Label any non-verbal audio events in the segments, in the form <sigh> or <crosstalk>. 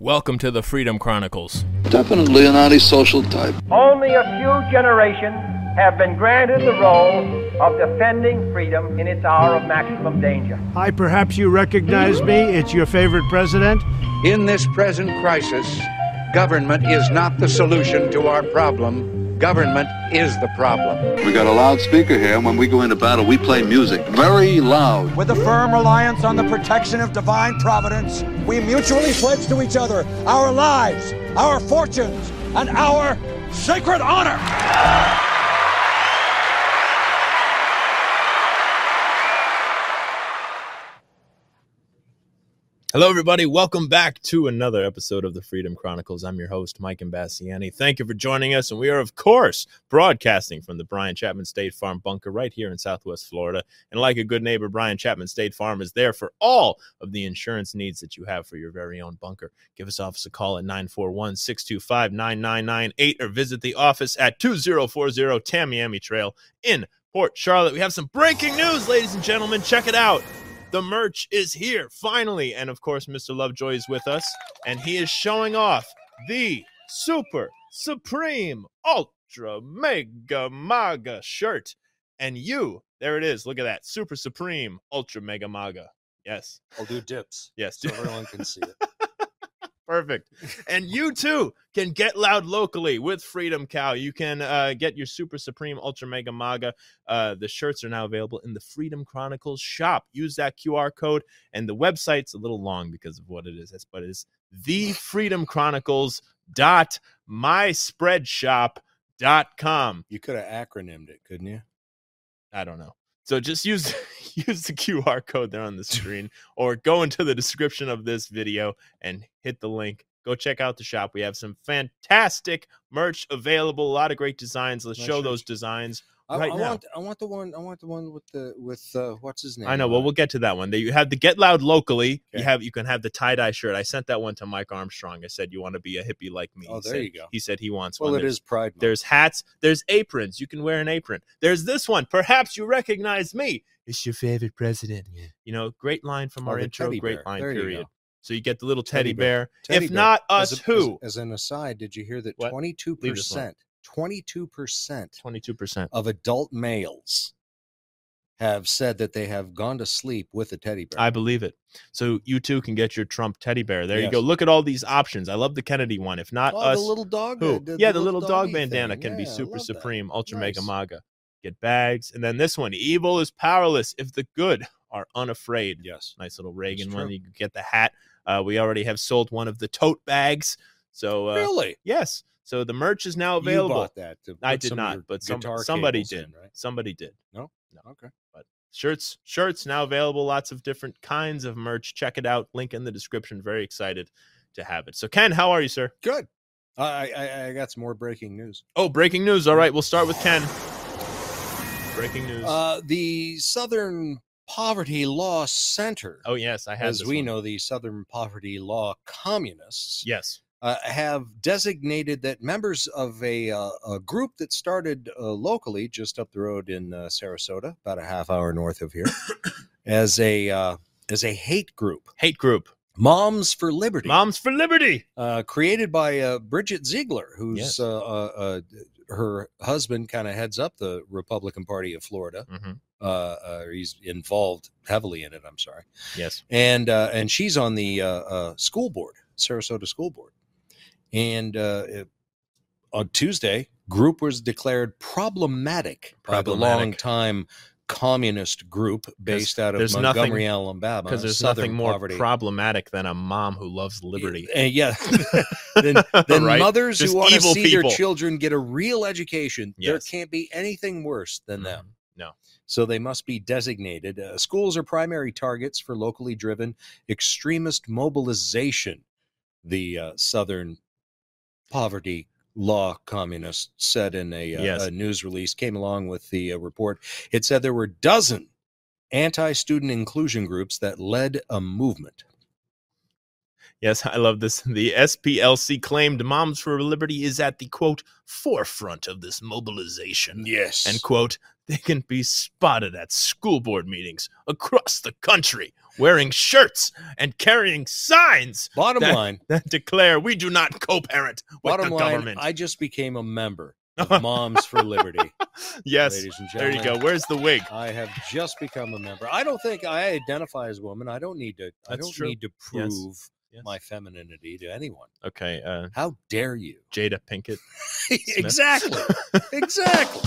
Welcome to the Freedom Chronicles. Definitely an antisocial type. Only a few generations have been granted the role of defending freedom in its hour of maximum danger. Hi, perhaps you recognize me. It's your favorite president. In this present crisis, government is not the solution to our problem. Government is the problem. We got a loudspeaker here, and when we go into battle, we play music very loud. With a firm reliance on the protection of divine providence, we mutually pledge to each other our lives, our fortunes, and our sacred honor. Hello, everybody. Welcome back to another episode of the Freedom Chronicles. I'm your host, Mike Imbasciani. Thank you for joining us. And we are, of course, broadcasting from the Brian Chapman State Farm bunker right here in Southwest Florida. And like a good neighbor, Brian Chapman State Farm is there for all of the insurance needs that you have for your very own bunker. Give us office a call at 941 625 9998 or visit the office at 2040 Tamiami Trail in Port Charlotte. We have some breaking news, ladies and gentlemen. Check it out. The merch is here finally. And of course, Mr. Lovejoy is with us, and he is showing off the Super Supreme Ultra Mega Maga shirt. And you, there it is. Look at that. Super Supreme Ultra Mega Maga. Yes. I'll do dips Yes. so everyone can see it. <laughs> Perfect. And you too can get loud locally with Freedom Cow. You can uh, get your Super Supreme Ultra Mega Maga. Uh, the shirts are now available in the Freedom Chronicles shop. Use that QR code, and the website's a little long because of what it is, but it's the Freedom Chronicles dot myspreadshop.com. You could have acronymed it, couldn't you? I don't know. So just use <laughs> use the QR code there on the screen or go into the description of this video and hit the link. Go check out the shop. We have some fantastic merch available, a lot of great designs. Let's Nice show those designs I, right I now. want I want the one I want the one with the with uh, what's his name? I know. Well, we'll get to that one. There You have the Get Loud locally. You have you can have the tie dye shirt. I sent that one to Mike Armstrong. I said you want to be a hippie like me. Oh, He there said- you go. He said he wants well, one. it There's- is Pride Month. There's hats. There's aprons. You can wear an apron. There's this one. Perhaps you recognize me. It's your favorite president. You know, great line from Oh, our intro. Great line, There you period. go. So you get the little Teddy teddy, bear. bear. Teddy if bear. not As us, a- who? As, as an aside, did you hear that twenty two Leave this alone. percent, twenty two percent Twenty-two percent. of adult males have said that they have gone to sleep with a teddy bear. I believe it. So you too can get your Trump teddy bear. There you go. Look at all these options. I love the Kennedy one. If not oh, us, the little dog. who? uh, yeah, the little dog bandana thing. can be Yeah, I super love that. supreme, ultra mega Nice. maga. Get bags, and then this one: evil is powerless if the good are unafraid. Yes. nice little Reagan one. You can get the hat. Uh, we already have sold one of the tote bags. So uh, really? yes, so the merch is now You available. bought that. I did not, but some, somebody did. in, right? Somebody did. No? No. Okay. But shirts, shirts now available. Lots of different kinds of merch. Check it out. Link in the description. Very excited to have it. So Ken, how are you, sir? Good. I, I I got some more breaking news. Oh, breaking news. All right, we'll start with Ken. Breaking news. Uh, the Southern Poverty Law Center, oh yes, I have. as we know, the Southern Poverty Law Communists, Yes. Uh, have designated that members of a, uh, a group that started uh, locally just up the road in uh, Sarasota, about a half hour north of here, as a uh, as a hate group, Hate group. Moms for Liberty, Moms for Liberty. uh, created by uh, Bridget Ziegler, who's Yes. uh, uh, uh, her husband kind of heads up the Republican Party of Florida. hmm Uh, uh, he's involved heavily in it. I'm sorry, Yes. and uh, and she's on the uh, uh, school board, Sarasota School Board, and uh, it- on Tuesday, group was declared problematic, by the Problematic. long-time communist group based out of there's Montgomery, nothing- Alabama. Because there's nothing more poverty. problematic than a mom who loves liberty. Uh, yeah. <laughs> <laughs> then then Right? mothers Just who want to see people. their children get a real education, there can't be anything worse than them. Mhm. No. So they must be designated. Uh, schools are primary targets for locally driven extremist mobilization, the uh, Southern Poverty Law communist said in a, uh, Yes. a news release, came along with the uh, report. It said there were dozen anti student inclusion groups that led a movement. Yes, I love this. <laughs> The SPLC claimed Moms for Liberty is at the quote forefront of this mobilization. Yes. And quote, <laughs> they can be spotted at school board meetings across the country wearing shirts and carrying signs bottom that- line, <laughs> that declare we do not co-parent with bottom the line, government. I just became a member of Moms for Liberty. yes, ladies and gentlemen. there you go. Where's the wig? I have just become a member. I don't think I identify as a woman. I don't need to. That's I don't true. need to prove Yes. My femininity to anyone. Okay, uh, How dare you? Jada Pinkett. <laughs> exactly. <laughs> exactly.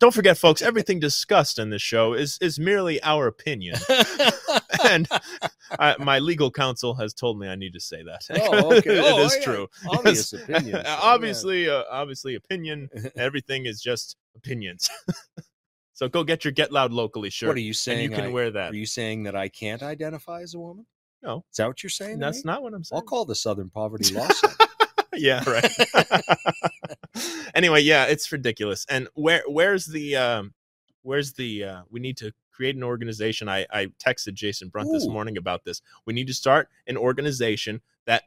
Don't forget, folks, everything discussed in this show is is merely our opinion. <laughs> and I, my legal counsel has told me I need to say that. Oh, okay. it Oh, is yeah. true. Obvious Yes. opinion, so, yeah. obviously, uh, obviously, opinion. Everything is just opinions. so go get your Get Loud locally shirt. What are you saying? And you can I- wear that. Are you saying that I can't identify as a woman? No. Is that what you're saying? That's not what I'm saying. I'll call the Southern Poverty Law Center. <laughs> yeah, right. <laughs> anyway, yeah, it's ridiculous. And where where's the um where's the uh we need to create an organization. I I texted Jason Brunt this morning about this. We need to start an organization that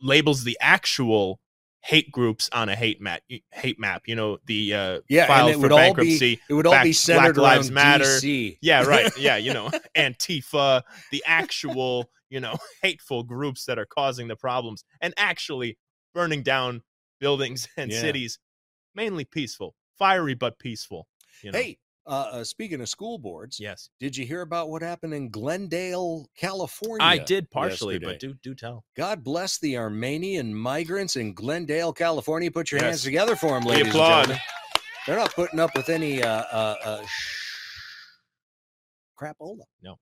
labels the actual hate groups on a hate map hate map you know the uh Yeah, and filed for all be- bankruptcy It would all Black- be centered Black Lives Matter. DC. yeah, right. <laughs> Yeah, you know, Antifa, the actual, you know, <laughs> hateful groups that are causing the problems and actually burning down buildings <laughs> and Yeah. cities, mainly peaceful, fiery but peaceful. You know? Hey, uh, uh, speaking of school boards, yes, did you hear about what happened in Glendale, California? I did partially, yesterday? but do do tell. God bless the Armenian migrants in Glendale, California. Put your hands together for them, We ladies applaud. and gentlemen. They're not putting up with any uh, uh, uh, crapola. No.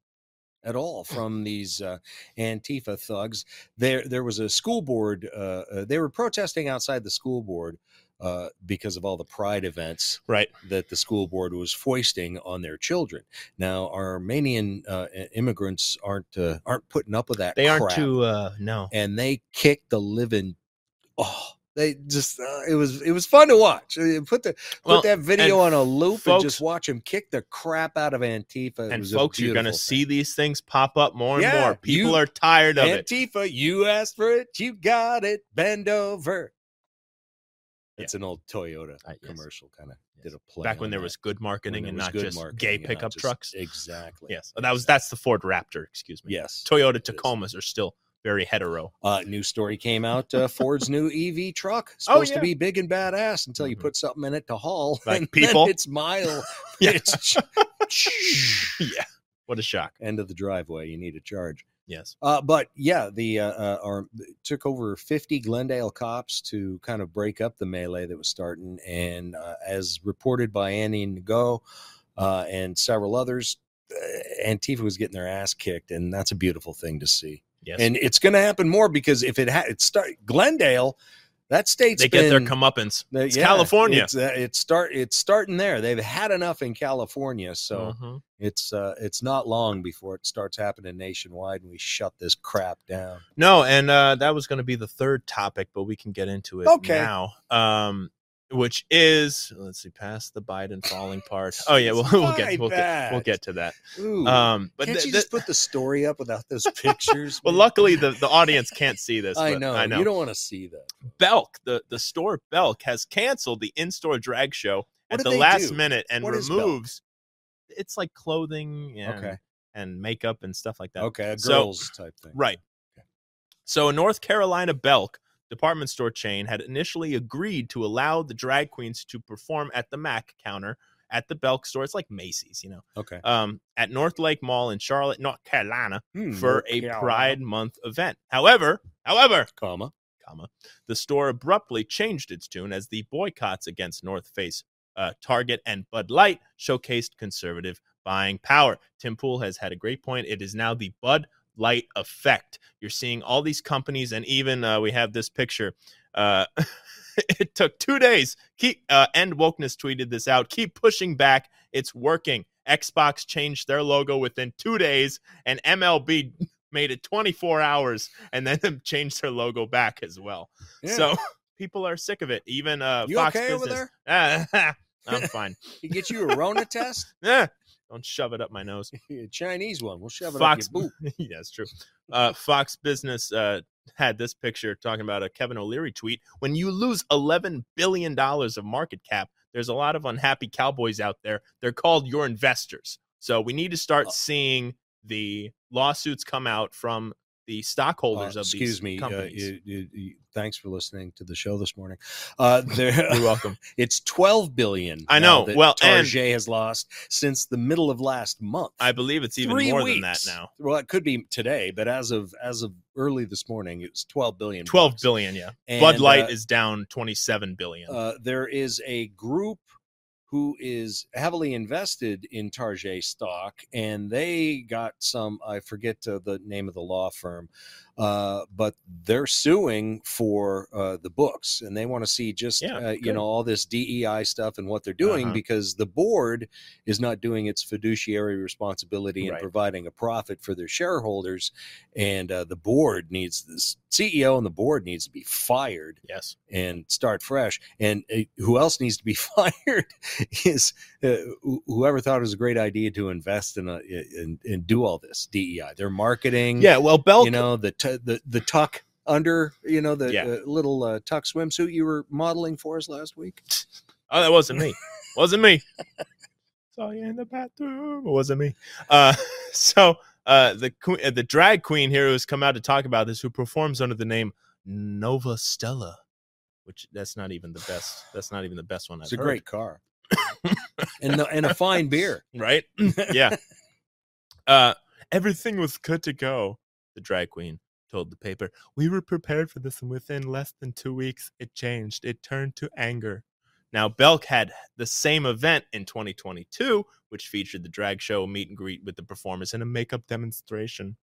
At all <laughs> from these uh, Antifa thugs. There, there was a school board. Uh, uh, they were protesting outside the school board uh, because of all the pride events Right. that the school board was foisting on their children. Now, Armenian uh, immigrants aren't uh, aren't putting up with that. They aren't crap too uh no. and they kicked the living. Oh, they just uh, it was it was fun to watch. Put the put Well, that video on a loop and just watch them kick the crap out of Antifa. It And folks, you're gonna see these things pop up more and Yeah, more. People you- are tired of thing. it. Antifa, you asked for it, you got it. Bend over. Yeah. It's an old Toyota Uh, yes. commercial kind of Yes. did a play Back when there that. was good marketing there and not good just marketing gay pickup just- trucks. Exactly. Yes, that was that's the Ford Raptor. Excuse me. Yes. Toyota is. Tacomas are still very hetero. Uh, new story came out. Uh, Ford's new EV truck <laughs> supposed Oh, yeah. to be big and badass until you Mhm. put something in it to haul. Like and then people? it's mile. <laughs> Yeah. It's <laughs> yeah. What a shock. end of the driveway. You need a charge. Yes. Uh, but yeah, the uh, uh, our, took over 50 Glendale cops to kind of break up the melee that was starting. And uh, as reported by Andy Ngo uh, and several others, uh, Antifa was getting their ass kicked, and that's a beautiful thing to see. Yes. And it's going to happen more because if it had it start Glendale, that state's they get their comeuppance. It's yeah, California. It's, uh, it's start. It's starting there. They've had enough in California, so Mhm. it's uh, it's not long before it starts happening nationwide, and we shut this crap down. No, and uh, that was going to be the third topic, but we can get into it Okay. now. Um, which is let's see, past the Biden falling part. <sighs> Oh yeah, we'll, we'll get we'll get we'll get to that. Ooh, Um, but can't th- you th- just put the story up without those <laughs> pictures? well, man? luckily the, the audience can't see this. I know, I know. you don't want to see that. Belk, the, the store Belk, has canceled the in store drag show What at the last do? minute and What removes. It's like clothing and, Okay. and makeup and stuff like that. Okay, a So- girls type thing. Right. So, a North Carolina Belk department store chain had initially agreed to allow the drag queens to perform at the Mac counter at the Belk store. It's like Macy's, you know, Okay. um, at Northlake Mall in Charlotte, North Carolina, Hmm, for North a Carolina, Pride Month event. However, however, comma. comma, the store abruptly changed its tune as the boycotts against North Face, uh, Target, and Bud Light showcased conservative buying power. Tim Pool has had a great point. It is now the Bud Light effect. You're seeing all these companies, and even uh, we have this picture. Uh, <laughs> it took two days. Keep uh, End Wokeness tweeted this out. Keep pushing back. It's working. Xbox changed their logo within two days, and MLB <laughs> made it 24 hours and then <laughs> changed their logo back as well. Yeah. So people are sick of it. Even uh, You Fox okay over Business. Ah, I'm fine. You get you a Rona test, Eh, don't shove it up my nose. <laughs> a Chinese one. We'll shove it Fox, up your boot. <laughs> yeah, that's true. Uh, <laughs> Fox Business uh, had this picture talking about a Kevin O'Leary tweet. When you lose $11 billion of market cap, there's a lot of unhappy cowboys out there. They're called your investors. So we need to start Uh, seeing the lawsuits come out from the stockholders Uh, of excuse these me. Uh, companies. you, you, you, thanks for listening to the show this morning. Uh, <laughs> You're welcome. <laughs> it's twelve billion. I know. that Well, Target has lost since the middle of last month. I believe it's even Three more weeks. than that now. Well, it could be today, but as of as of early this morning, it's twelve billion. Twelve bucks. billion, yeah. And, Bud Light uh, is down twenty-seven billion. uh, there is a group who is heavily invested in Target stock, and they got some. I forget uh, the name of the law firm, uh, but they're suing for uh, the books, and they want to see just Yeah, uh, you know all this DEI stuff and what they're doing Uh-huh. because the board is not doing its fiduciary responsibility in Right. providing a profit for their shareholders, and uh, the board needs this CEO and the board needs to be fired yes. and start fresh. And uh, who else needs to be <laughs> fired is uh, whoever thought it was a great idea to invest in a in, and do all this DEI. Their marketing, Yeah, well, you know the t- the the tuck under, you know the Yeah. little uh, tuck swimsuit you were modeling for us last week. Oh, that wasn't me. <laughs> wasn't me. Saw you in the bathroom. It wasn't me. Uh, <laughs> so uh, the que- uh, the drag queen here who's come out to talk about this, who performs under the name Nova Stella, which that's not even the best. That's not even the best one I've It's a heard. great car, <laughs> and the, and a fine beer. right? yeah. Uh, everything was good to go. The drag queen told the paper, "We were prepared for this, and within less than two weeks, it changed. It turned to anger." Now, Belk had the same event in 2022, which featured the drag show meet and greet with the performers and a makeup demonstration.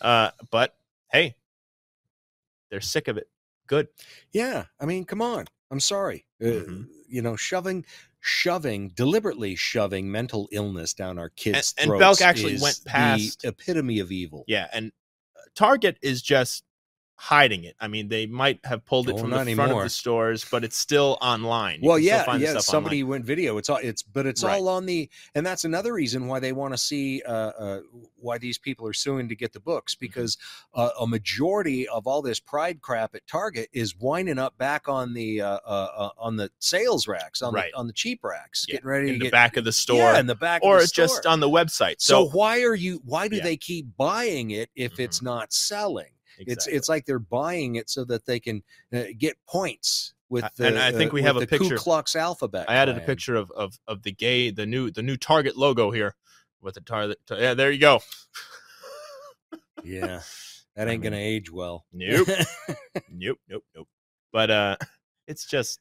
Uh, but hey, they're sick of it. Good. Yeah, I mean, come on. I'm sorry. Uh, Mhm. You know, shoving, shoving, deliberately shoving mental illness down our kids' and throats. Belk actually is went past- the epitome of evil. Yeah, and uh, Target is just hiding it. I mean, they might have pulled it Oh, from the front of the stores, but it's still online. You well, yeah, yeah. Somebody online. went video. It's all. It's but it's Right. all on the. And that's another reason why they want to see uh, uh, why these people are suing to get the books Mm-hmm. because uh, a majority of all this pride crap at Target is winding up back on the uh, uh, uh, on the sales racks on Right. the on the cheap racks, Yeah, getting ready in to the get back of the store, yeah, in the back or of the just on the website. So, So, why are you? Why do Yeah. they keep buying it if Mhm. it's not selling? It's Exactly. it's like they're buying it so that they can uh, get points with the. and I think uh, we with have a picture. Ku Klux alphabet. I added a picture of, of of the gay the new the new Target logo here with the Target. Yeah, there you go. Yeah, that I ain't gonna age well. Nope. <laughs> nope, nope, nope. But uh, <laughs> it's just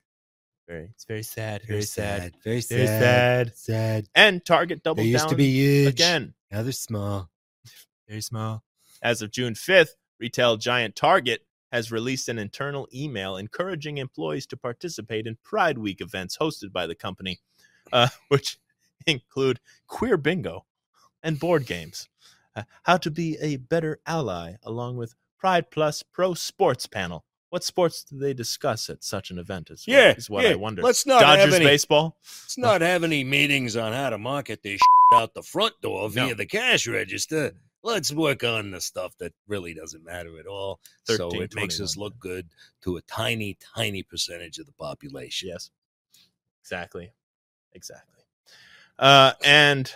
very it's very sad, very, sad, Very very sad. Sad. And Target doubled They used down to be huge. again. Now they're small. very small. As of June 5th, retail giant Target has released an internal email encouraging employees to participate in Pride Week events hosted by the company, uh, <laughs> which include queer bingo and board games. Uh, how to be a better ally, along with Pride Plus Pro Sports Panel. What sports do they discuss at such an event? Is what, Yeah, is what yeah. I wonder. Let's not have any- baseball. Let's not have any meetings on how to market this <laughs> out the front door via No. the cash register. Let's work on the stuff that really doesn't matter at all. so 13, it makes us look good to a tiny, tiny percentage of the population. Yes. Exactly. Exactly. Uh, and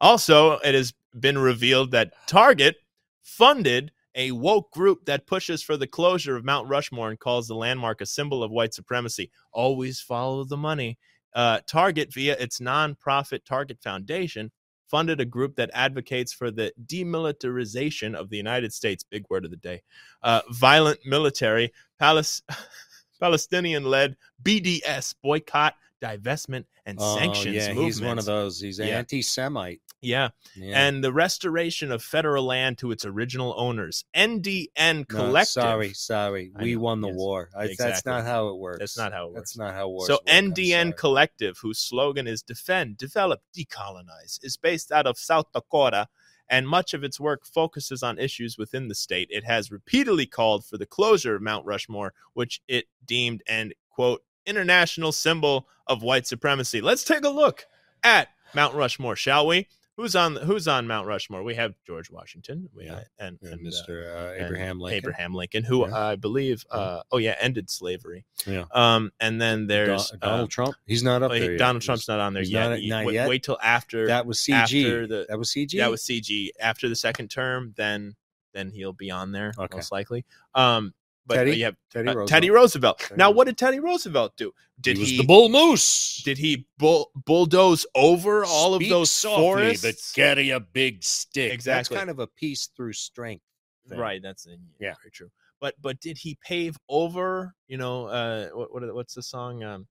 also, it has been revealed that Target funded a woke group that pushes for the closure of Mount Rushmore and calls the landmark a symbol of white supremacy. Always follow the money. Uh, Target, via its nonprofit Target Foundation, funded a group that advocates for the demilitarization of the United States. Big word of the day. Uh, violent military, <laughs> Palestinian led BDS, boycott, divestment, and Oh, sanctions yeah, movements. he's one of those. He's Yeah. anti-Semite. Yeah. Yeah. And the restoration of federal land to its original owners. NDN No, Collective. sorry, sorry. I We know, won the yes. war. I, That's not how it works. That's not how it works. That's not how wars So work. NDN. Collective, whose slogan is defend, develop, decolonize, is based out of South Dakota, and much of its work focuses on issues within the state. It has repeatedly called for the closure of Mount Rushmore, which it deemed an quote international symbol of white supremacy. Let's take a look at Mount Rushmore, shall we? who's on who's on Mount Rushmore? We have George Washington. We Yeah. and, And, and, uh, Mr. Uh, and Abraham Lincoln. Abraham Lincoln, who Yeah. I believe, uh, oh yeah, ended slavery. Yeah. Um, and then Don- there's Donald uh, Trump. He's not up oh, he- there. yet. Donald He's- Trump's not on there yet. not- not wait, yet. wait till after That was CG. after the- that was CG. that was CG. After the second term, then then he'll be on there Okay. most likely. Um, but Teddy? you have Teddy uh, Roosevelt. Teddy Roosevelt. Teddy now, Roosevelt. what did Teddy Roosevelt do? Did he was he the bull moose. did he bull, bulldoze over all of those softly, forests? but carry a big stick. Exactly. That's kind of a peace through strength. thing. Right, that's yeah, Yeah. very true. But but did he pave over? You know, uh, what, what what's the song? Um,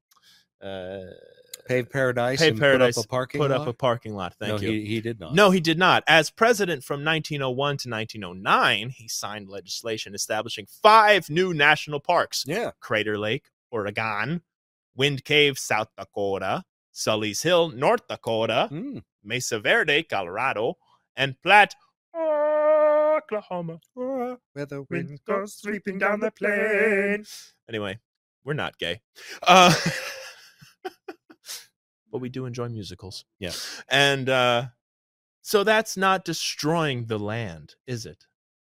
uh, Pave paradise. Pave Paradise, Put up a parking. put lot? up a parking lot. Thank no, you. He, he did not. No, he did not. As president from 1901 to 1909, he signed legislation establishing five new national parks: Yeah. Crater Lake, Oregon; Wind Cave, South Dakota; Sully's Hill, North Dakota; Mm. Mesa Verde, Colorado; and Platt, Oklahoma. Where the wind goes sweeping down the plain. Anyway, we're not gay. Uh, <laughs> but we do enjoy musicals. Yeah. And uh, so that's not destroying the land, is it?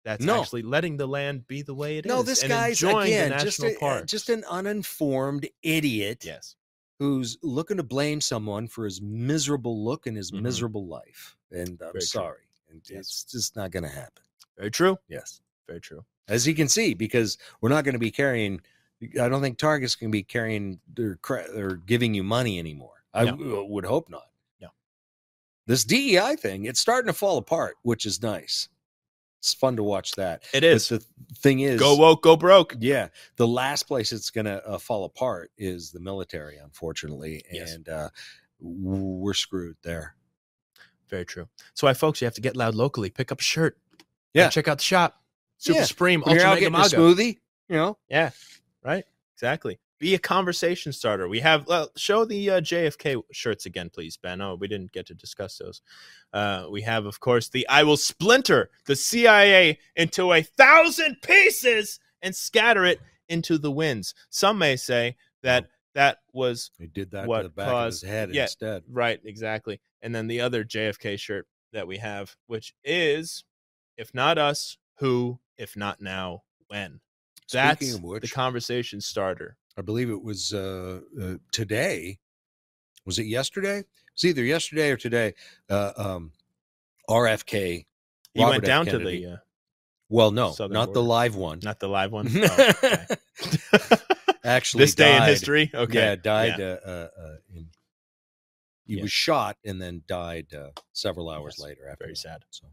That's No. actually letting the land be the way it is. No, this and guy's again just a, uh, just an uninformed idiot yes. who's looking to blame someone for his miserable look and his Mhm. miserable life. And I'm Very true. sorry, and Yes. it's just not going to happen. Very true. Yes, Very true. as you can see, because we're not going to be carrying. I don't think Target's going to be carrying or, or giving you money anymore. I No. w- would hope not. No. This DEI thing, it's starting to fall apart, which is nice. It's fun to watch that. It is. But the thing is, Go woke, go broke. yeah, the last place it's going to uh, fall apart is the military, unfortunately, Yes. and uh, we're screwed there. Very true. So, why, folks, you have to get loud locally. Pick up a shirt. Yeah. Check out the shop. Super Yeah. Supreme, When you're Ultra out Mega getting a smoothie, you know, Yeah, right. Exactly. Be a conversation starter. We have uh, show the uh, JFK shirts again, please, Ben. Oh, we didn't get to discuss those. Uh, we have, of course, the "I will splinter the CIA into a thousand pieces and scatter it into the winds." Some may say that that was he did that What to the back caused- of his head yeah. instead. right, exactly. And then the other JFK shirt that we have, which is, if not us, who? If not now, when? That's of the conversation starter. I believe it was uh, uh, today. Was it yesterday? It's either yesterday or today. Uh, um, RFK. He Robert went F. down Kennedy. to the uh, Well, no, Southern not the live one. not the live one. Oh, okay. <laughs> Actually, this day in history. Okay, Yeah, died. Yeah. Uh, uh, uh, in, he Yeah. was shot and then died uh, several hours later. After very that. sad. So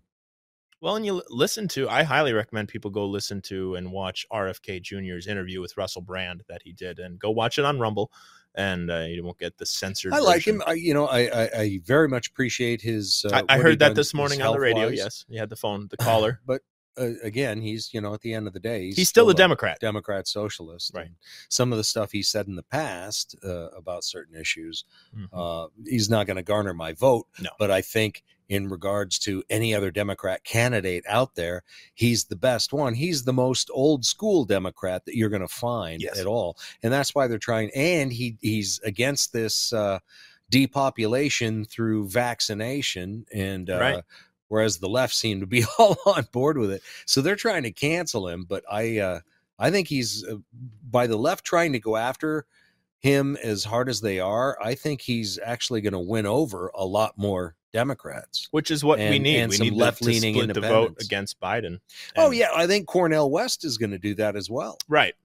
Well, and you listen to. I highly recommend people go listen to and watch RFK Jr.'s interview with Russell Brand that he did, and go watch it on Rumble, and uh, you won't get the censored. I like version. him. I, you know, I, I I very much appreciate his. Uh, I, I what he heard that this morning on the radio. Yes, he had the phone, the <clears throat> caller. but uh, again, he's you know at the end of the day, He's, still a Democrat. Democrat socialist. Right. and Some of the stuff he said in the past uh, about certain issues, Mhm. uh, he's not going to garner my vote. No. But I think in regards to any other Democrat candidate out there, he's the best one. He's the most old school Democrat that you're going to find Yes. at all, and that's why they're trying. And he he's against this uh, depopulation through vaccination, and uh, Right. Whereas the left seemed to be <laughs> all on board with it. So they're trying to cancel him, but I uh, I think he's uh, by the left trying to go after him as hard as they are. I think he's actually going to win over a lot more Democrats. which is what we need. and we some need left-leaning to the vote against Biden. oh yeah, I think Cornel West is going to do that as well. right.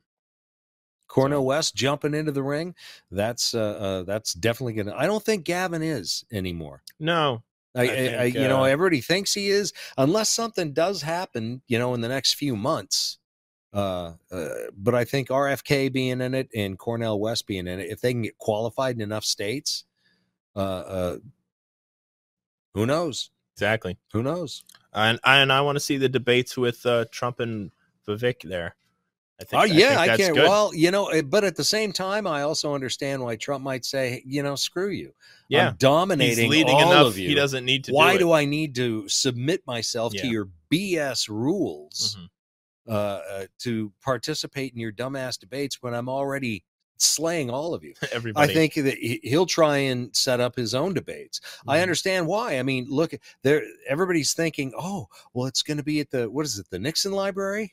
Cornel West jumping into the ring. That's uh, uh that's definitely going to. I don't think Gavin is anymore. No, I, I I, I think, you know, uh, everybody thinks he is, unless something does happen, you know, in the next few months. Uh, uh, but I think RFK being in it and Cornel West being in it, if they can get qualified in enough states, uh, uh, who knows? exactly. Who knows? And and I want to see the debates with uh, Trump and Vivek there. I think. Oh yeah, think I, can't. good. Well, you know, eh, but at the same time, I also understand why Trump might say, you know, screw you. yeah, I'm dominating he's leading all enough. of you. He doesn't need to. why do, do. I need to submit myself to your BS rules Mhm. uh, uh, to participate in your dumbass debates when I'm already slaying all of you. <laughs> Everybody. I think that he- he'll try and set up his own debates. I Mhm. understand why. I mean, look, there everybody's thinking, "Oh, well, it's going to be at the what is it, the Nixon Library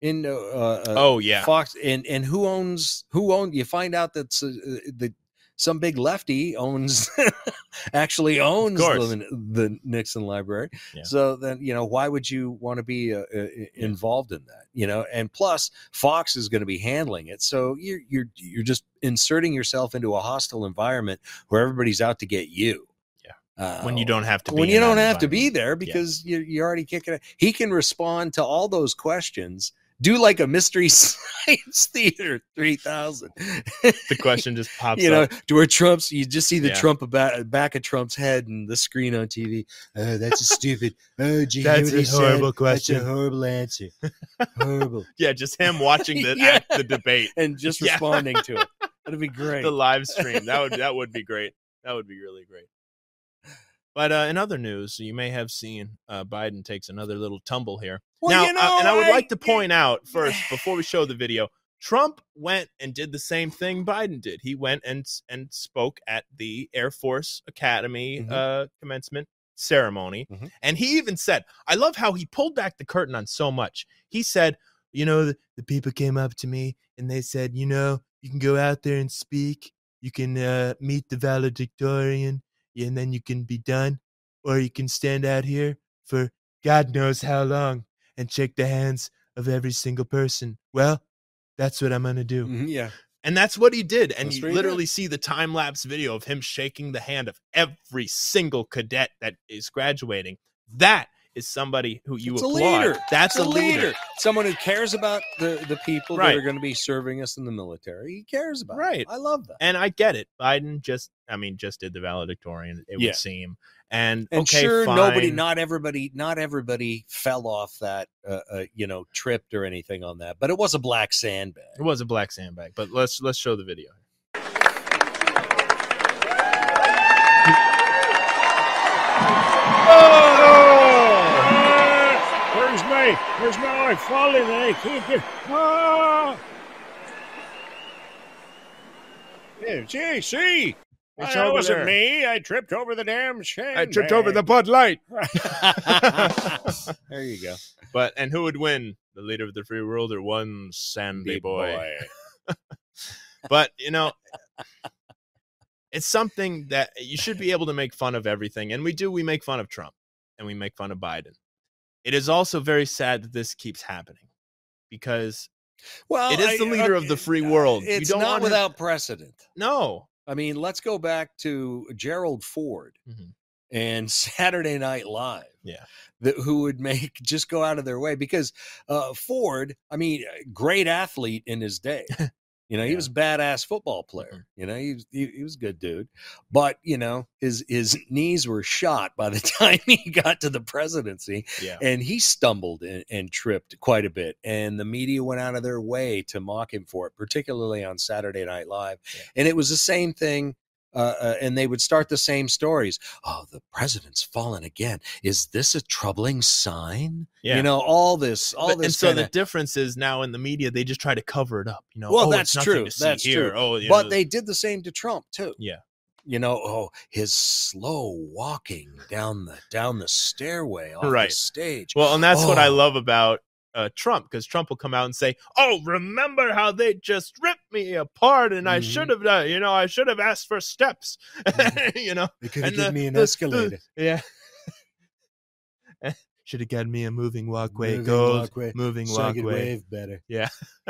in uh, uh, Oh yeah. Fox." And and who owns who owns? You find out that the some big lefty owns <laughs> actually owns the, the Nixon Library. Yeah. So then you know why would you want to be uh, uh, involved in that? You know, and plus Fox is going to be handling it. So you're you're you're just inserting yourself into a hostile environment where everybody's out to get you. Yeah. Uh, when you don't have to be when you don't have to be there because you you're already kicking it. He can respond to all those questions. Do like a mystery <laughs> science theater 3000. the question just <laughs> pops you know, up. to where Trump's, you just see the Yeah. Trump about, back of Trump's head and the screen on TV. Oh, that's a stupid. Oh, gee, That's a horrible That's question. a horrible answer. <laughs> Horrible. Yeah, just him watching the Yeah. the debate, And just Yeah. responding to it. That'd be great. the live stream. That would that would be great. That would be really great. But uh, in other news, you may have seen uh, Biden takes another little tumble here. Well, now, you know, uh, and I would I- like to point out <sighs> first before we show the video, Trump went and did the same thing Biden did. He went and and spoke at the Air Force Academy Mhm. uh, commencement ceremony, Mhm. and he even said, "I love how he pulled back the curtain on so much." He said, "You know, the, the people came up to me and they said, you know, you can go out there and speak, you can uh, meet the valedictorian, and then you can be done, or you can stand out here for God knows how long." and shake the hands of every single person. Well, that's what I'm going to do. Mhm, yeah. And that's what he did. And That's you literally see the time lapse video of him shaking the hand of every single cadet that is graduating. That is somebody who you It's a applaud. leader. That's It's a leader. Someone who cares about the, the people Right. that are going to be serving us in the military. He cares about. Right. I love that. And I get it. Biden just, I mean, just did the valedictorian, it Yeah. would seem. And, And okay, sure, nobody, not everybody, not everybody fell off that, uh, uh, you know, tripped or anything on that. But it was a black sandbag. It was a black sandbag, but let's let's show the video. Where's my, where's my wife falling? I can't get. Ah! Yeah, see, see. It's that wasn't there. me. I tripped over the damn sand. I tripped over the Bud Light. <laughs> <laughs> there you go. But and who would win? The leader of the free world or one Sandy Big boy? <laughs> But you know, it's something that you should be able to make fun of everything, and we do. We make fun of Trump and we make fun of Biden. It is also very sad that this keeps happening because Well, It is the leader of the free world. You It's not without precedent. no, I mean, let's go back to Gerald Ford Mhm. and <laughs> Saturday Night Live. Yeah. That who would make just go out of their way because uh, Ford, I mean, great athlete in his day. <laughs> You know, he was a badass football player. Mm-hmm. You know, he was he, he was a good dude, but you know, his his knees were shot by the <laughs> time he got to the presidency, yeah, and he stumbled and, and tripped quite a bit and the media went out of their way to mock him for it particularly on saturday night live Yeah. and it was the same thing uh, uh, and they would start the same stories oh the president's fallen again is this a troubling sign yeah. you know all this all But- this and so kinda- the difference is now in the media they just try to cover it up. You know, Well, oh, that's true. That's here. true. Oh, you but know, they did the same to trump too yeah, you know oh his slow walking down the down the stairway off Right. the stage Well, and that's what I Oh. love about uh, Trump because Trump will come out and say, "Oh, remember how they just ripped me apart, and I Mhm. should have, uh, you know, I should have asked for steps, <laughs> you know, they could and have given me an the- the- escalator yeah." <laughs> Should have gotten me a moving walkway, Moving gold walkway, moving so walkway. wave better Yeah. <laughs>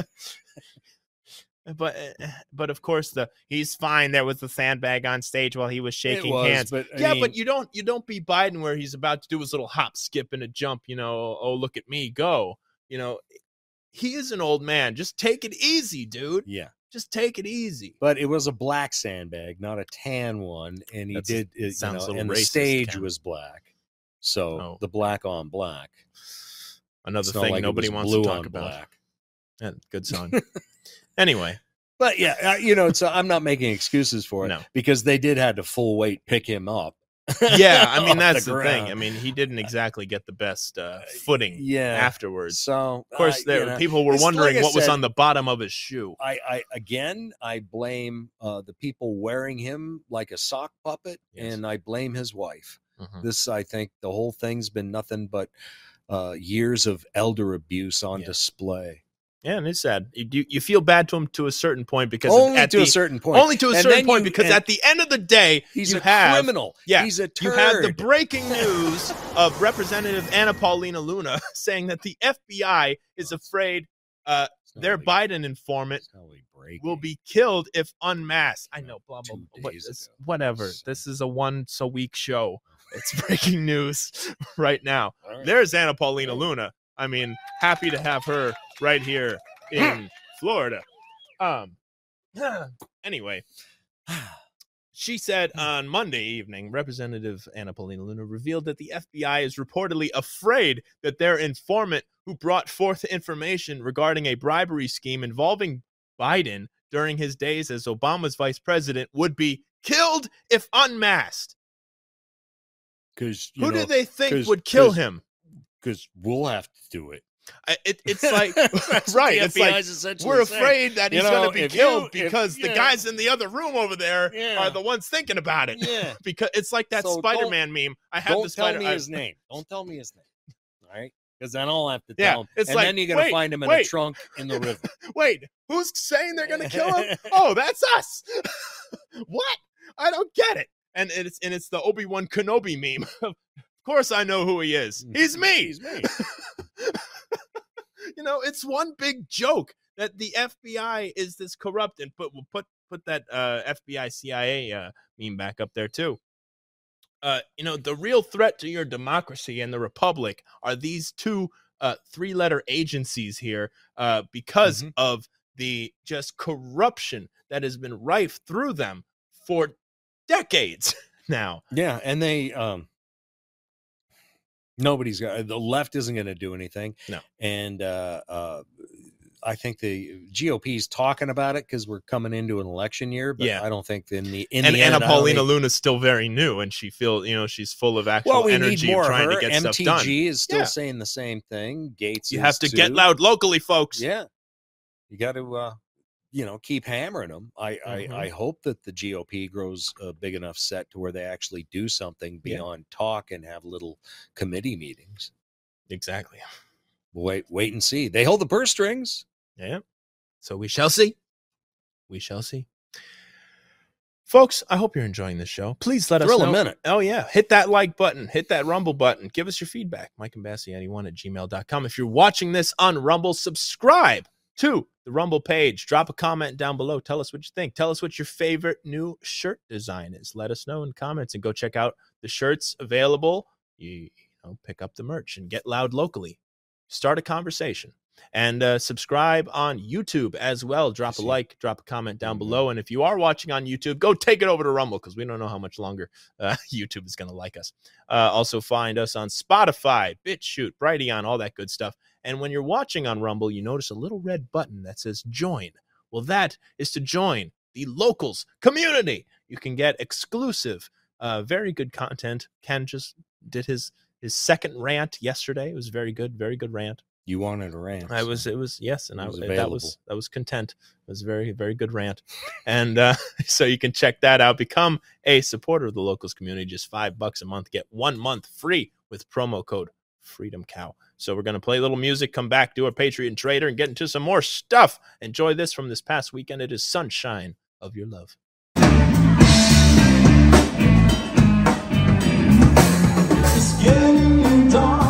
but uh, but of course the he's fine there with the sandbag on stage while he was shaking was, hands. but I yeah, mean, but you don't you don't be Biden where he's about to do his little hop, skip, and a jump. You know, oh look at me go. You know, he is an old man. Just take it easy, dude. yeah, Just take it easy. but it was a black sandbag, not a tan one, and he That's- did. It, you sounds a know, and the stage Ken. was black, so Oh. the black on black. Another thing like nobody wants to talk on about. black. Yeah, good song. <laughs> anyway, But yeah, uh, you know, so I'm not making excuses for it No. because they did had to full weight pick him up yeah, <laughs> I mean that's the, thing. I mean, he didn't exactly get the best uh, footing yeah. afterwards. So Of course, uh, there you know, people were like wondering I what was on the bottom of his shoe. I, I again, I blame uh, the people wearing him like a sock puppet, Yes. and I blame his wife. Mhm. This, I think, the whole thing's been nothing but uh, years of elder abuse on Yeah. display. Yeah, and it's sad. You, you you feel bad to him to a certain point because Only at to the, a certain point. only to a And certain point you- because at the end of the day, he's you a have criminal. yeah, he's a turd. you have the breaking news of Representative Anna Paulina Luna <laughs> saying that the FBI is afraid uh, their really- Biden informant it's not really breaking. will be killed if unmasked. I know, blah blah. Days whatever. This is a once a week show. It's <laughs> breaking news <laughs> right now. Right. There's Anna Paulina Luna. I mean, happy to have her right here in Florida. Um. <sighs> Anyway, <sighs> she said on Monday evening, Representative Anna Paulina Luna revealed that the FBI is reportedly afraid that their informant who brought forth information regarding a bribery scheme involving Biden during his days as Obama's vice president would be killed if unmasked. Because Who do they think would kill him? Because we'll have to do it. It, it's <laughs> like <laughs> right. It's like we're saying. afraid that You he's know, going to be if you- killed if- because the yeah. guys in the other room over there Yeah. are the ones thinking about it. Yeah. <laughs> because it's like that So Spider-Man meme. I have Don't the tell Spider. me I- his name. Don't tell me his name. All right. Because then I'll have to Yeah, tell him. it's and like, then you're going to find him in wait. a trunk in the river. Wait, who's saying they're going to kill him? oh, that's us. what? I don't get it. And it's and it's the Obi Wan Kenobi meme. of course, I know who he is. He's me. Mm. He's me. You know, it's one big joke that the FBI is this corrupt and put put put that uh, FBI CIA uh, meme back up there too. Uh, you know, the real threat to your democracy and the republic are these two uh, three letter agencies here uh, because Mhm. of the just corruption that has been rife through them for decades <laughs> now. Yeah, and they um nobody's got the left isn't going to do anything. No. and uh, uh, I think the GOP's talking about it because we're coming into an election year. But Yeah. I don't think in the in and the Anna don't Paulina luna is still very new, and she feels you know she's full of actual Well, we energy need more of of trying her. to get MTG stuff done. MTG is still Yeah. saying the same thing. Gaetz, You is have to get loud locally, folks. Yeah, you got to, uh, you know, keep hammering them. I, Mhm. I, I hope that the GOP grows a big enough set to where they actually do something Yeah. beyond talk and have little committee meetings. Exactly. Wait, wait and see. They hold the purse strings. Yeah. So we shall see. We shall see. Folks, I hope you're enjoying this show. Please let Thrill us a know. minute. Oh, yeah. Hit that like button. Hit that Rumble button. Give us your feedback. MikeImbasciani1 at gmail.com. If you're watching this on Rumble, subscribe to the Rumble page. Drop a comment down below. Tell us what you think. Tell us what your favorite new shirt design is. Let us know in comments and go check out the shirts available. You, you know, pick up the merch and get loud locally. Start a conversation and uh, subscribe on YouTube as well. Drop a like, drop a comment down Mhm. below. And if you are watching on YouTube, go take it over to Rumble because we don't know how much longer <laughs> uh, YouTube is going to like us. Uh, also, find us on Spotify, BitChute, Brighteon, all that good stuff. And when you're watching on Rumble, you notice a little red button that says join. Well, that is to join the locals community. You can get exclusive, uh, very good content. Ken just did his his second rant yesterday. It was very good, very good rant. You wanted a rant. I was, it was, yes, and It I was that was that was content. It was a very, very good rant, and uh, <laughs> so you can check that out. Become a supporter of the locals community. Just five bucks a month. Get one month free with promo code Freedom Cow. So we're gonna play a little music, come back, do a Patriot Trader, and get into some more stuff. Enjoy this from this past weekend. It is Sunshine of Your Love. It's getting dark.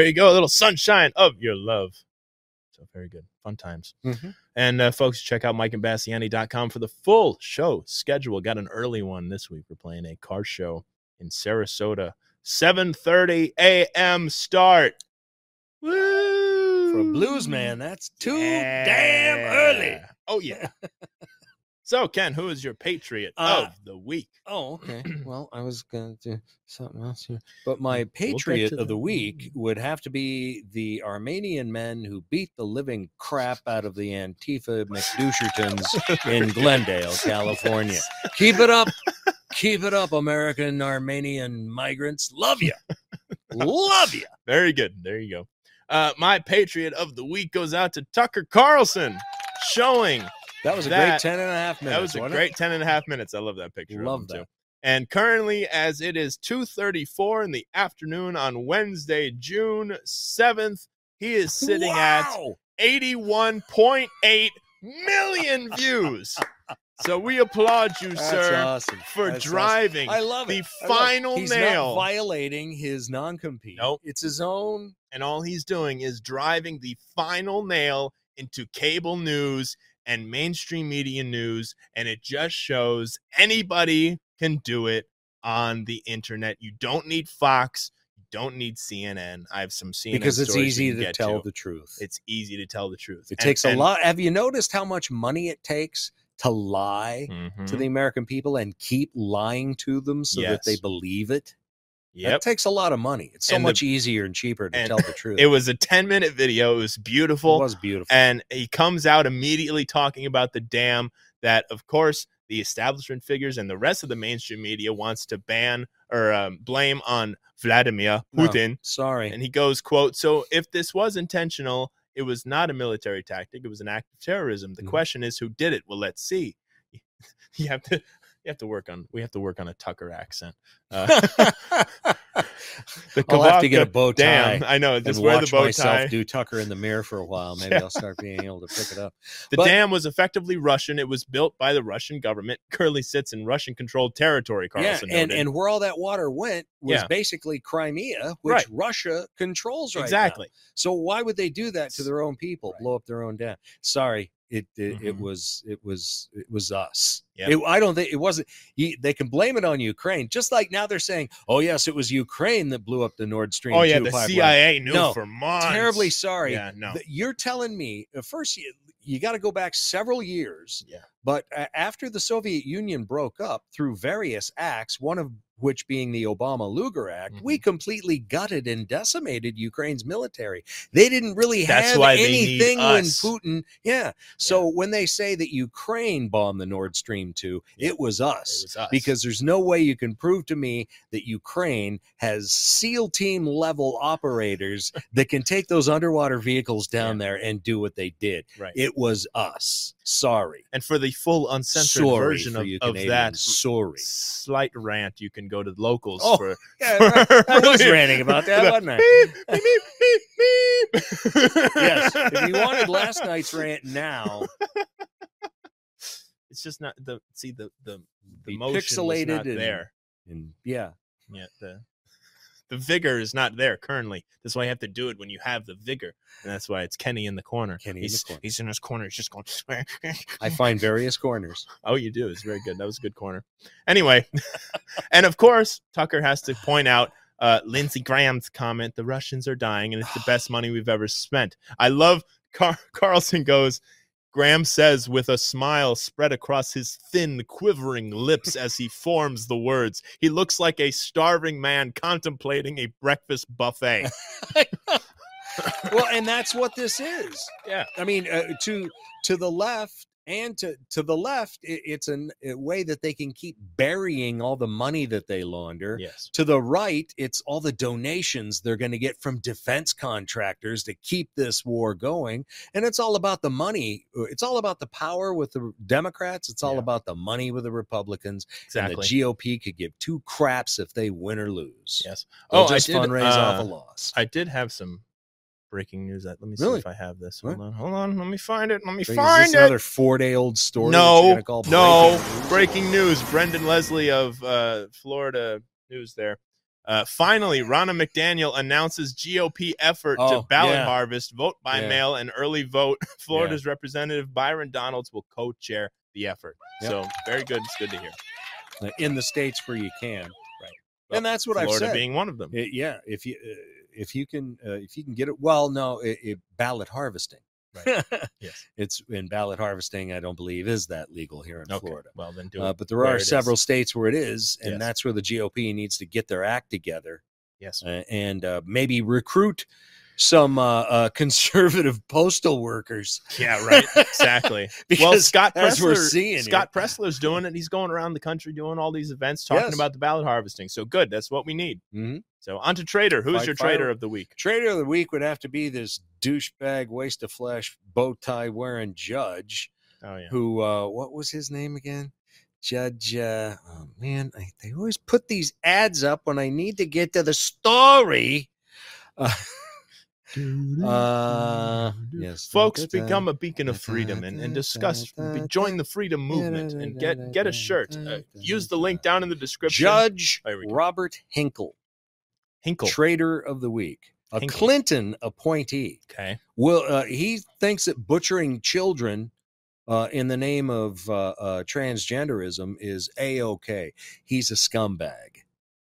There you go, a little sunshine of your love. So very good. Fun times. Mhm. And uh, folks, check out mikeimbasciani.com for the full show schedule. Got an early one this week. We're playing a car show in Sarasota. 7:30 a.m. start. Woo! For a blues man, that's too damn early. Oh yeah. <laughs> so Ken, who is your patriot Uh, of the week? Oh, okay. <clears throat> Well, I was going to do something else here. But my patriot to of the week would have to be the Armenian men who beat the living crap out of the Antifa McDouchertons in <laughs> Glendale, California. Keep it up. Keep it up, American Armenian migrants. Love you. Love you. <laughs> Very good. There you go. Uh, my patriot of the week goes out to Tucker Carlson, showing That was a That- great 10 and a half minutes. that was a wasn't it? great 10 and a half minutes. I love that picture. Love that. Too. And currently, as it is 2:34 in the afternoon on Wednesday, June 7th, he is sitting at 81.8 million views. so we applaud you, <laughs> That's sir, awesome. for That's awesome. driving I love the it. I love it. final He's nail. not violating his non-compete. Nope. It's his own. and all he's doing is driving the final nail into cable news and mainstream media news and it just shows anybody can do it on the internet you don't need fox you don't need cnn i have some cnn because it's easy to tell the truth. it's easy to tell the truth It And- takes a and- lot. Have you noticed how much money it takes to lie Mhm. to the American people and keep lying to them so that they believe it? That takes a lot of money. It's so And the- much easier and cheaper to and tell the truth. it was a 10 minute video it was beautiful. It was beautiful. and he comes out immediately talking about the dam that of course the establishment figures and the rest of the mainstream media wants to ban or um, blame on vladimir No, putin sorry. and he goes quote so if this was intentional it was not a military tactic it was an act of terrorism the Mhm. question is who did it well let's see <laughs> you have to you have to work on we have to work on a tucker accent uh, <laughs> <laughs> the I'll have to get a bow tie Dam. I know. Just wear the watch bow myself tie. do Tucker in the mirror for a while. Maybe Yeah. I'll start being able to pick it up. The But- dam was effectively Russian. It was built by the Russian government. Currently sits in Russian-controlled territory. Carlson yeah, and, noted. and where all that water went was Yeah. basically Crimea, which Right. Russia controls right now. exactly. So why would they do that to their own people? Right. Blow up their own dam? Sorry, it it, it Mhm. was it was it was us. It- I don't think it wasn't. you- They can blame it on Ukraine, just like now they're saying, "Oh yes, it was Ukraine that blew up the Nord Stream." Oh yeah, 2 the pipeline." CIA knew No, for months. Terribly sorry. Yeah, no. You're telling me uh, first you, you got to go back several years. Yeah. But uh, after the Soviet Union broke up through various acts, one of which being the Obama Lugar Act, we Mm-hmm. completely gutted and decimated Ukraine's military. They didn't really have anything when. Putin. Yeah. So when they say that Ukraine bombed the Nord Stream 2, it was us. It was us. Because there's no way you can prove to me that Ukraine has SEAL team level operators that can take those underwater vehicles <laughs> down there and do what they did. right. It was us. Sorry. and for the full uncensored Sorry version of, of that Sorry. slight rant, you can go to the locals Oh, for. Yeah, for I was <laughs> ranting about that, the wasn't I? beep, beep, beep, beep. yes. If you <laughs> wanted last night's rant now, <laughs> it's just not the see the the the Be motion was pixelated not and- there. and yeah, Yeah, the the vigor is not there currently. That's why you have to do it when you have the vigor, and that's why it's Kenny in the corner. Kenny in the he's, corner. He's in his corner. He's just going. I find various corners. <laughs> Oh, you do. It's very good. That was a good corner. Anyway, <laughs> and of course, Tucker has to point out uh, Lindsey Graham's comment: "The Russians are dying, and it's the best money we've ever spent." I love Car- Carlson goes. Graham says with a smile spread across his thin, quivering lips as he forms the words. He looks like a starving man contemplating a breakfast buffet. <laughs> <laughs> well, and that's what this is. Yeah. I mean, uh, to to the left and to to the left, it, it's an, a way that they can keep burying all the money that they launder. Yes. To the right, it's all the donations they're going to get from defense contractors to keep this war going. And it's all about the money. Uh, It's all about the power with the Democrats. It's all Yeah. about the money with the Republicans. Exactly. And the GOP could give two craps if they win or lose. Yes. They'll Oh, I just did, fundraise off uh, a loss. I did have some breaking news. That let me see Really? if I have this. What? Hold on, hold on. Let me find it. Let me So is find this it. another four day old story? no, call no. breaking news? Breaking news. Brendan Leslie of uh, Florida News there. Uh, finally, Ronna McDaniel announces GOP effort to Oh, ballot yeah. harvest, vote by Yeah. mail, and early vote. <laughs> Florida's Representative Byron Donalds will co-chair the effort. Yep. So very good. It's good to hear. In the states where you can, Right. and that's what I've Florida said. being one of them. It- yeah, if you uh, if you can uh, if you can get it, well, no, it, it, ballot harvesting. Right. <laughs> Yes. it's in ballot harvesting. I don't believe is that legal here in Okay. Florida. Well, then do Uh, it. but there are it is. several states where it is, and Yes. that's where the GOP needs to get their act together Yes. uh, and uh, maybe recruit some uh, uh, <laughs> conservative postal workers. Yeah. Right. Exactly. <laughs> well, Scott Presler, seeing Scott it- Presler's doing it. He's going around the country doing all these events talking Yes. about the ballot harvesting. So good. That's what we need. Mhm. So on to Trader. Who's Fight your fire. Trader of the week? Trader of the week would have to be this douchebag, waste of flesh, bow tie wearing judge. Oh yeah. who uh what was his name again judge uh oh man I, they always put these ads up when i need to get to the story uh, <laughs> uh yes Folks, become a beacon of freedom and, and discuss. Join the freedom movement and get get a shirt. Uh, use the link down in the description. judge There we go. robert hinkle Hinkle. trader of the week a Hinkle. clinton appointee Okay. Well, uh, he thinks that butchering children uh, in the name of uh, uh, transgenderism is a okay. He's a scumbag.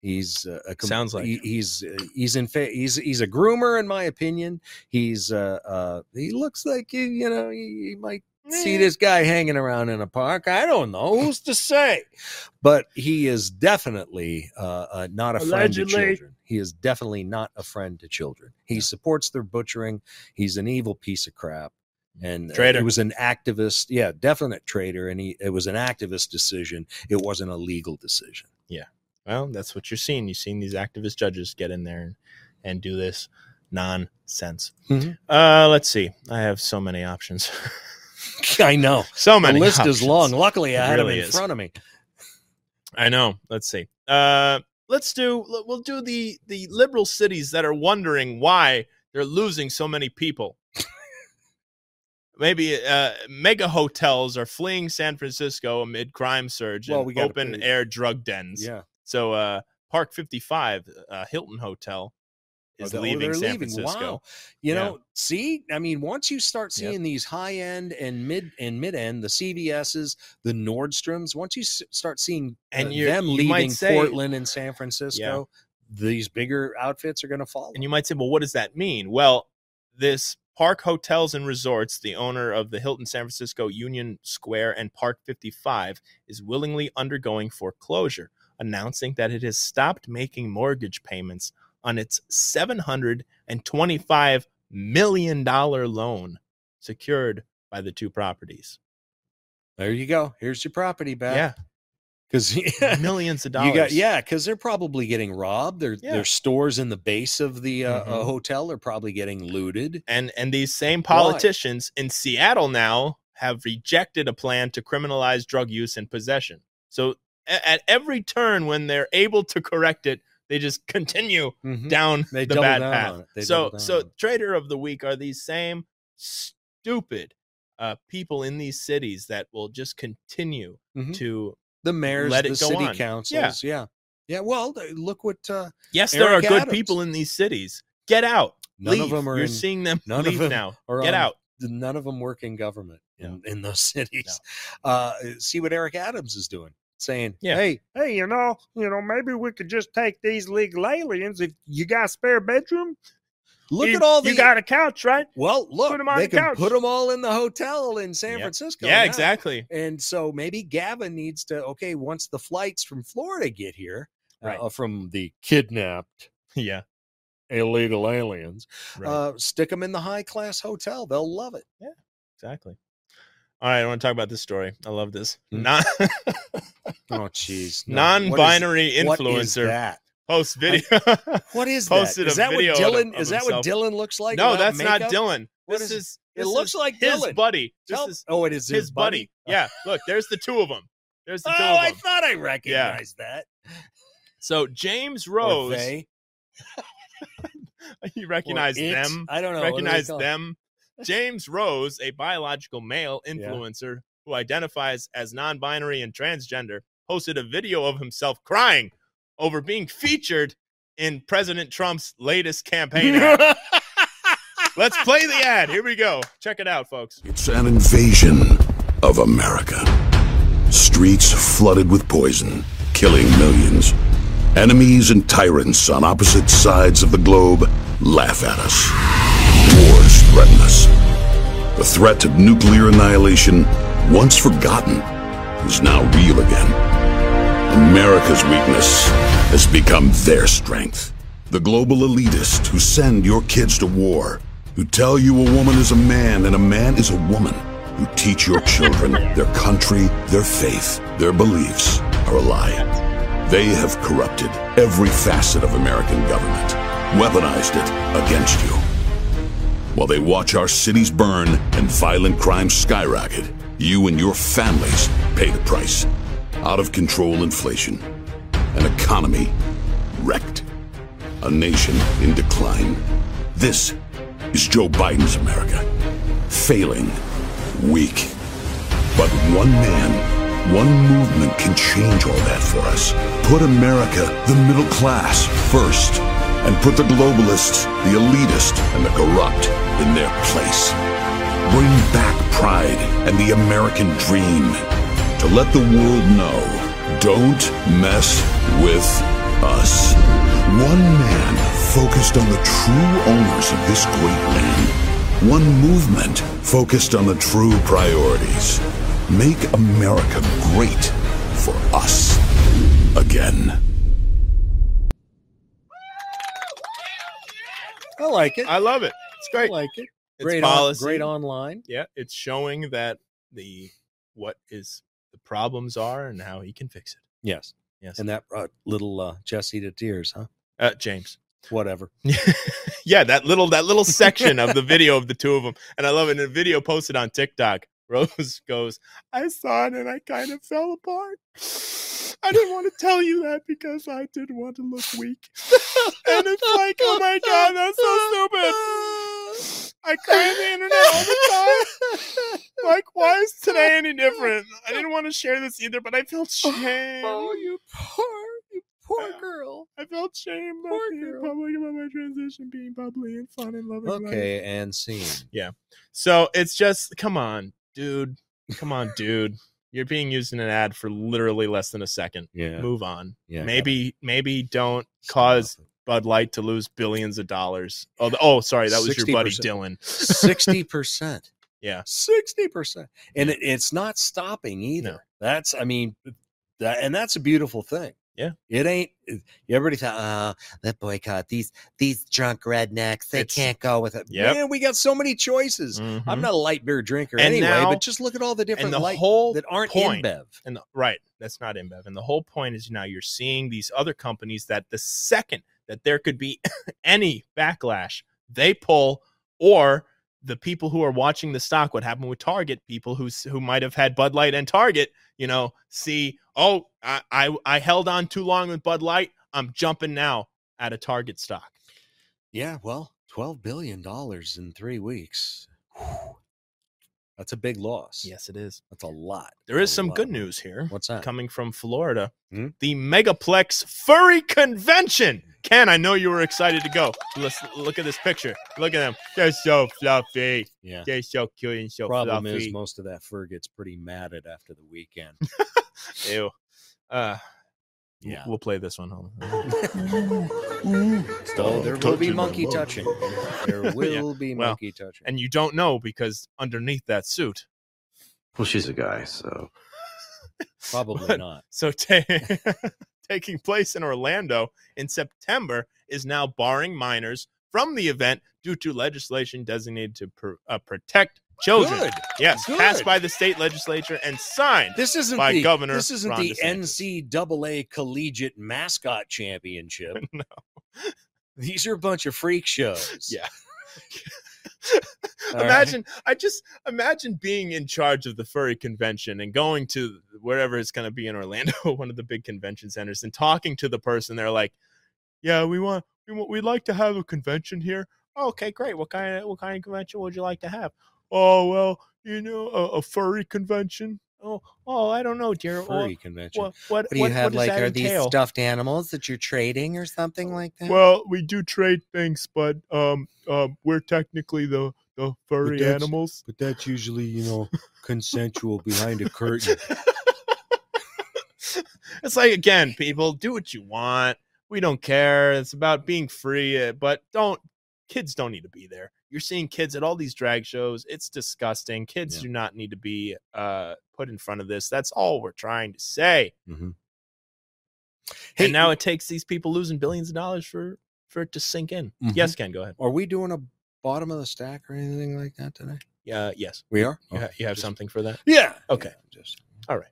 He's uh, a Sounds like he- he's uh, he's in fa- he's he's a groomer in my opinion. He's uh, uh he looks like you you know you, you might see this guy hanging around in a park. I don't know who's to say, but he is definitely uh, uh, not a friend to children. He is definitely not a friend to children. He supports their butchering. He's an evil piece of crap. And uh, Traitor. it was an activist, yeah, definite traitor, and he it was an activist decision. It wasn't a legal decision. Well, that's what you're seeing. You're seeing these activist judges get in there and, and do this nonsense. Mhm. Uh, let's see. I have so many options. <laughs> I know <laughs> so many. the list is long. Luckily, I It had really him in is. front of me. I know. Let's see. Uh, let's do we'll do the the liberal cities that are wondering why they're losing so many people. <laughs> Maybe uh, mega hotels are fleeing San Francisco amid crime surge Well, and we open pay- air drug dens. Yeah. So uh, Park 55, uh, Hilton Hotel, Oh, is oh, leaving San leaving. Francisco. Wow. You Yeah. know, see, I mean, once you start Yep. seeing these high end and mid and mid end, the CVSs, the Nordstroms, once you s- start seeing And uh, them leaving say- Portland and San Francisco, these bigger outfits are going to follow. And you might say, well, what does that mean? Well, this Park Hotels and Resorts, the owner of the Hilton San Francisco Union Square and Park 55, is willingly undergoing foreclosure, announcing that it has stopped making mortgage payments on its $725 million loan secured by the two properties. there you go. Here's your property back. Yeah, <laughs> Because <laughs> millions of dollars. You got yeah, because they're probably getting robbed. Their Yeah. their stores in the base of the uh, Mhm. hotel are probably getting looted. and and these same politicians in Seattle now have rejected a plan to criminalize drug use and possession. So at every turn when they're able to correct it, they just continue Mhm. down They the bad down path. it. So so trader of the week are these same stupid uh, people in these cities that will just continue Mhm. to The mayors, let the go city on. Yeah. councils, yeah. yeah, Well, look what uh, Yes, there Eric are good Adams. people in these cities. Get out. None of Leave. them are You're in- seeing them none of leave them now. Get on out. none of them work in government in, in those <laughs> cities. Uh, see what Eric Adams is doing, saying, Yeah. "Hey, Hey, you know, you know, maybe we could just take these legal aliens. If you got a spare bedroom, look you, at all the you got a couch, right? well, look, Put 'em on they the can couch. put them all in the hotel in San Yeah. Francisco. Yeah, now. exactly. And so maybe Gavin needs to okay once the flights from Florida get here, Right. uh, from the kidnapped Yeah. illegal aliens, Right. uh, stick them in the high class hotel. They'll love it. Yeah, exactly. All right, I want to talk about this story. I love this. Hmm. Non <laughs> Oh, jeez, <laughs> No. non-binary What is- what is influencer that? post video. <laughs> What is that? Is that what video of- Dylan? of is that what. Dylan looks like? no, that's not? Dylan. What This is- is, It looks is like his Dylan. buddy. This is oh, it is his, buddy. Yeah, look, there's the two of them. There's the Oh, two of I thought I recognized that. So James Rose, you recognize them. I don't know. What do they recognize them. James Rose, a biological male influencer who identifies as non binary and transgender, posted a video of himself crying over being featured in President Trump's latest campaign ad. Let's play the ad. Here we go. Check it out, folks. It's an invasion of America. Streets flooded with poison, killing millions. Enemies and tyrants on opposite sides of the globe laugh at us. Threaten us. The threat of nuclear annihilation, once forgotten, is now real again. America's weakness has become their strength. The global elitists who send your kids to war, who tell you a woman is a man and a man is a woman, who teach your children their country, their faith, their beliefs are a lie. They have corrupted every facet of American government, weaponized it against you. While they watch our cities burn and violent crime skyrocket, you and your families pay the price. Out of control inflation, an economy wrecked, a nation in decline. This is Joe Biden's America. Failing, weak. But one man, one movement can change all that for us. Put America, the middle class, first. And put the globalists, the elitist, and the corrupt in their place. Bring back pride and the American dream. To let the world know, don't mess with us. One man focused on the true owners of this great land. One movement focused on the true priorities. Make America great for us again. Like it. I love it. It's great. I like it. It's Great, on, policy. great online. Yeah, it's showing that the what is the problems are and how he can fix it. Yes, Yes. and that brought little uh, Jesse to tears, huh? Uh, James. Whatever. <laughs> yeah, that little that little section of the <laughs> video of the two of them, and I love it. In a video posted on TikTok, Rose <laughs> goes, I saw it and I kind of fell apart. <sighs> I didn't want to tell you that because I didn't want to look weak. <laughs> and it's like, oh my god, that's so stupid. <laughs> I cry on the internet all the time. Like, why is today any different? I didn't want to share this either, but I felt oh, shame. Oh, you poor, you poor girl. I felt shame about Poor being girl. public about my transition being bubbly and fun and loving. life. Okay, and scene. Yeah. So it's just, come on, dude. Come on, dude. <laughs> You're being used in an ad for literally less than a second. Yeah. Move on. Yeah. Maybe, maybe don't cause. Bud Light to lose billions of dollars. Oh, oh, sorry, that was your buddy Dylan. sixty percent. <laughs> Yeah. sixty percent, and it, it's not stopping either. No. That's, I mean, that, and that's a beautiful thing. Yeah. it ain't. Everybody thought, oh, that boycott these these drunk rednecks. They It's- can't go with it. Yep. Man, we got so many choices. I'm Mhm. not a light beer drinker And anyway, now- but just look at all the different the light whole that aren't point, InBev. And the, right, that's not InBev. And the whole point is now you're seeing these other companies that the second that there could be <laughs> any backlash, they pull, or the people who are watching the stock, what happened with Target, people who s- who might have had Bud Light and Target, you know, see, oh, I I, I held on too long with Bud Light, I'm jumping now at a Target stock. Yeah, well, twelve billion dollars in three weeks. Whew. That's a big loss. Yes, it is. that's a lot. There is some lot. good news here. What's that? coming from Florida. Hmm? The Megaplex Furry Convention. Ken, I know you were excited to go. Let's look at this picture. Look at them. They're so fluffy. Yeah. They're so cute and so Problem fluffy. is, most of that fur gets pretty matted after the weekend. <laughs> Ew. Uh, Yeah. We'll play this one. Hold on. So there will be monkey touching. There <laughs> will be well, monkey touching. And you don't know because underneath that suit. Well, she's a guy, so <laughs> Probably But- not. So ta- <laughs> taking place in Orlando in September is now barring minors from the event due to legislation designated to pr- uh, protect children. Good. Yes, passed by the state legislature and signed. This isn't by the Governor This isn't Ron the DeSantis. NCAA Collegiate Mascot Championship. <laughs> No. These are a bunch of freak shows. Yeah. <laughs> All right. imagine I just imagine being in charge of the furry convention and going to wherever it's going to be in Orlando, <laughs> one of the big convention centers, and talking to the person. They're like, "Yeah, we want we want we'd like to have a convention here." Oh, okay, great. What kind of what kind of convention would you like to have? Oh well, you know, a, a furry convention. Oh, oh, I don't know, dear. Furry What, convention. what, what, What do you what- have? what Like, that are these stuffed animals that you're trading or something like that? Well, we do trade things, but um, um, we're technically the the furry that's- animals. but that's usually, you know, consensual behind a curtain. <laughs> it's like again, people do what you want. We don't care. It's about being free, uh, but don't kids don't need to be there. You're seeing kids at all these drag shows. It's disgusting. Kids Yeah. do not need to be uh, put in front of this. That's all we're trying to say. Mhm. and now it takes these people losing billions of dollars for for it to sink in. Mhm. Yes, Ken, go ahead. Are we doing a bottom of the stack or anything like that today? Yeah, yes. We are. You, ha- you have just- something for that? Yeah. Okay. Yeah, just All right.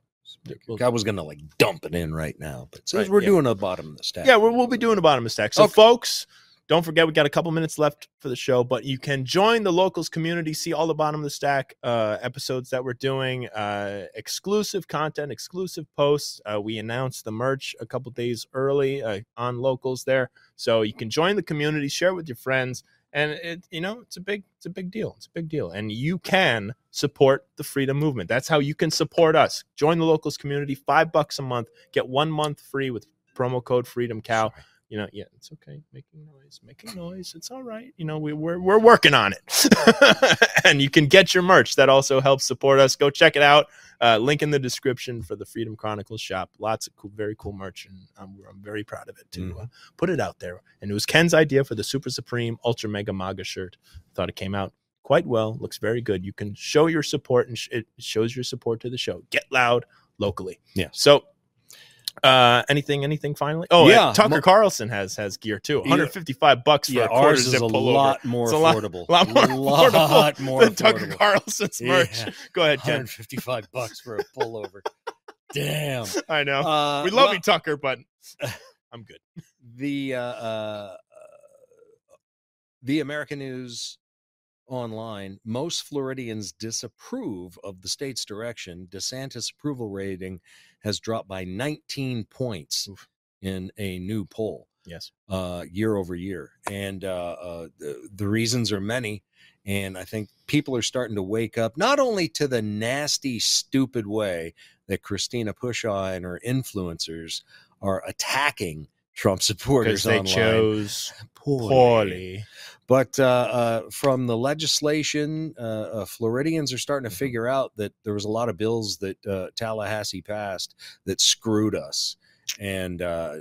I was gonna like dump it in right now, but since Right, we're yeah. doing a bottom of the stack. Yeah, we'll, we'll be doing a bottom of the stack. So, Okay. folks, don't forget we got a couple minutes left for the show, but you can join the locals community, see all the bottom of the stack uh, episodes that we're doing, uh, exclusive content, exclusive posts. Uh, we announced the merch a couple days early uh, on locals there, so you can join the community, share it with your friends, and it you know it's a big it's a big deal. It's a big deal, and you can support the freedom movement. That's how you can support us. Join the locals community, five bucks a month, get one month free with promo code Freedom Cow you know, yeah, it's okay. Making noise, making noise. It's all right. You know, we, we're we're working on it, <laughs> and you can get your merch. That also helps support us. Go check it out. Uh, link in the description for the Freedom Chronicles shop. Lots of cool, very cool merch, and I'm, I'm very proud of it to uh, put it out there. And it was Ken's idea for the Super Supreme Ultra Mega Maga shirt. Thought it came out quite well. Looks very good. You can show your support, and sh- it shows your support to the show. Get loud locally. Yeah. So uh anything anything finally oh Yeah, yeah tucker mo- carlson has has gear too 155 bucks for Yeah, a quarter ours is zip a pullover lot more It's a lot- affordable. lot more Lot affordable <laughs> more than tucker affordable. carlson's merch go ahead ken 155 bucks for a pullover. <laughs> Damn. i know Uh, we love well, you tucker but <laughs> i'm good The uh, uh, the American News online, most Floridians disapprove of the state's direction. DeSantis' approval rating has dropped by 19 points in a new poll Yes. uh, year over year. And uh, uh, the, the reasons are many. And I think people are starting to wake up not only to the nasty, stupid way that Christina Pushaw and her influencers are attacking Trump supporters they online, chose poorly. poorly. But uh, uh, from the legislation, uh, uh, Floridians are starting to Mm-hmm. figure out that there was a lot of bills that uh, Tallahassee passed that screwed us, and uh,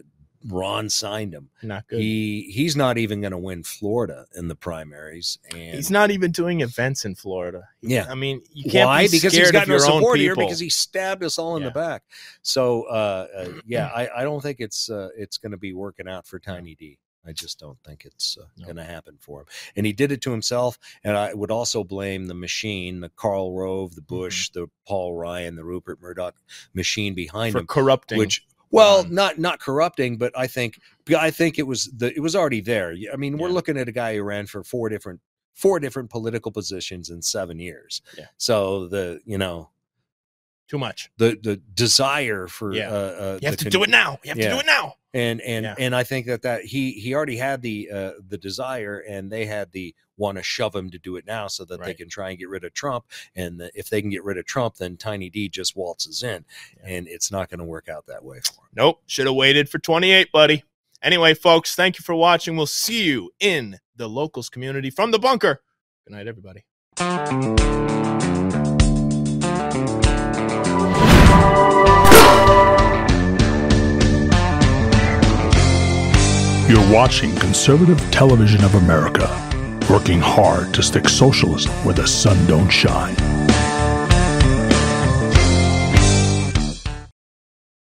Ron signed them. Not good. He he's not even going to win Florida in the primaries, and He's not even doing events in Florida. He- Yeah. I mean, you can't why? be because he's got no your own support here people. because he stabbed us all in Yeah. the back. So uh, uh, yeah, <clears throat> I, I don't think it's uh, it's going to be working out for Tiny D. I just don't think it's uh, No. going to happen for him. And he did it to himself. And I would also blame the machine, the Karl Rove, Mm-hmm. the Bush, the Paul Ryan, the Rupert Murdoch machine behind for him, corrupting. which well, Ron. not not corrupting, but I think I think it was the it was already there. I mean, we're Yeah. looking at a guy who ran for four different four different political positions in seven years. Yeah. So the you know too much. the the desire for Yeah. uh, uh, You have to con- do it now. You have to do it now. And and Yeah. and I think that that he he already had the uh, the desire, and they had the want to shove him to do it now, so that they can try and get rid of Trump. And the, if they can get rid of Trump, then Tiny D just waltzes in, and it's not going to work out that way for him. Nope. Should have waited for 28, buddy. Anyway, folks, thank you for watching. We'll see you in the locals community from the bunker. Good night, everybody. You're watching Conservative Television of America, working hard to stick socialism where the sun don't shine.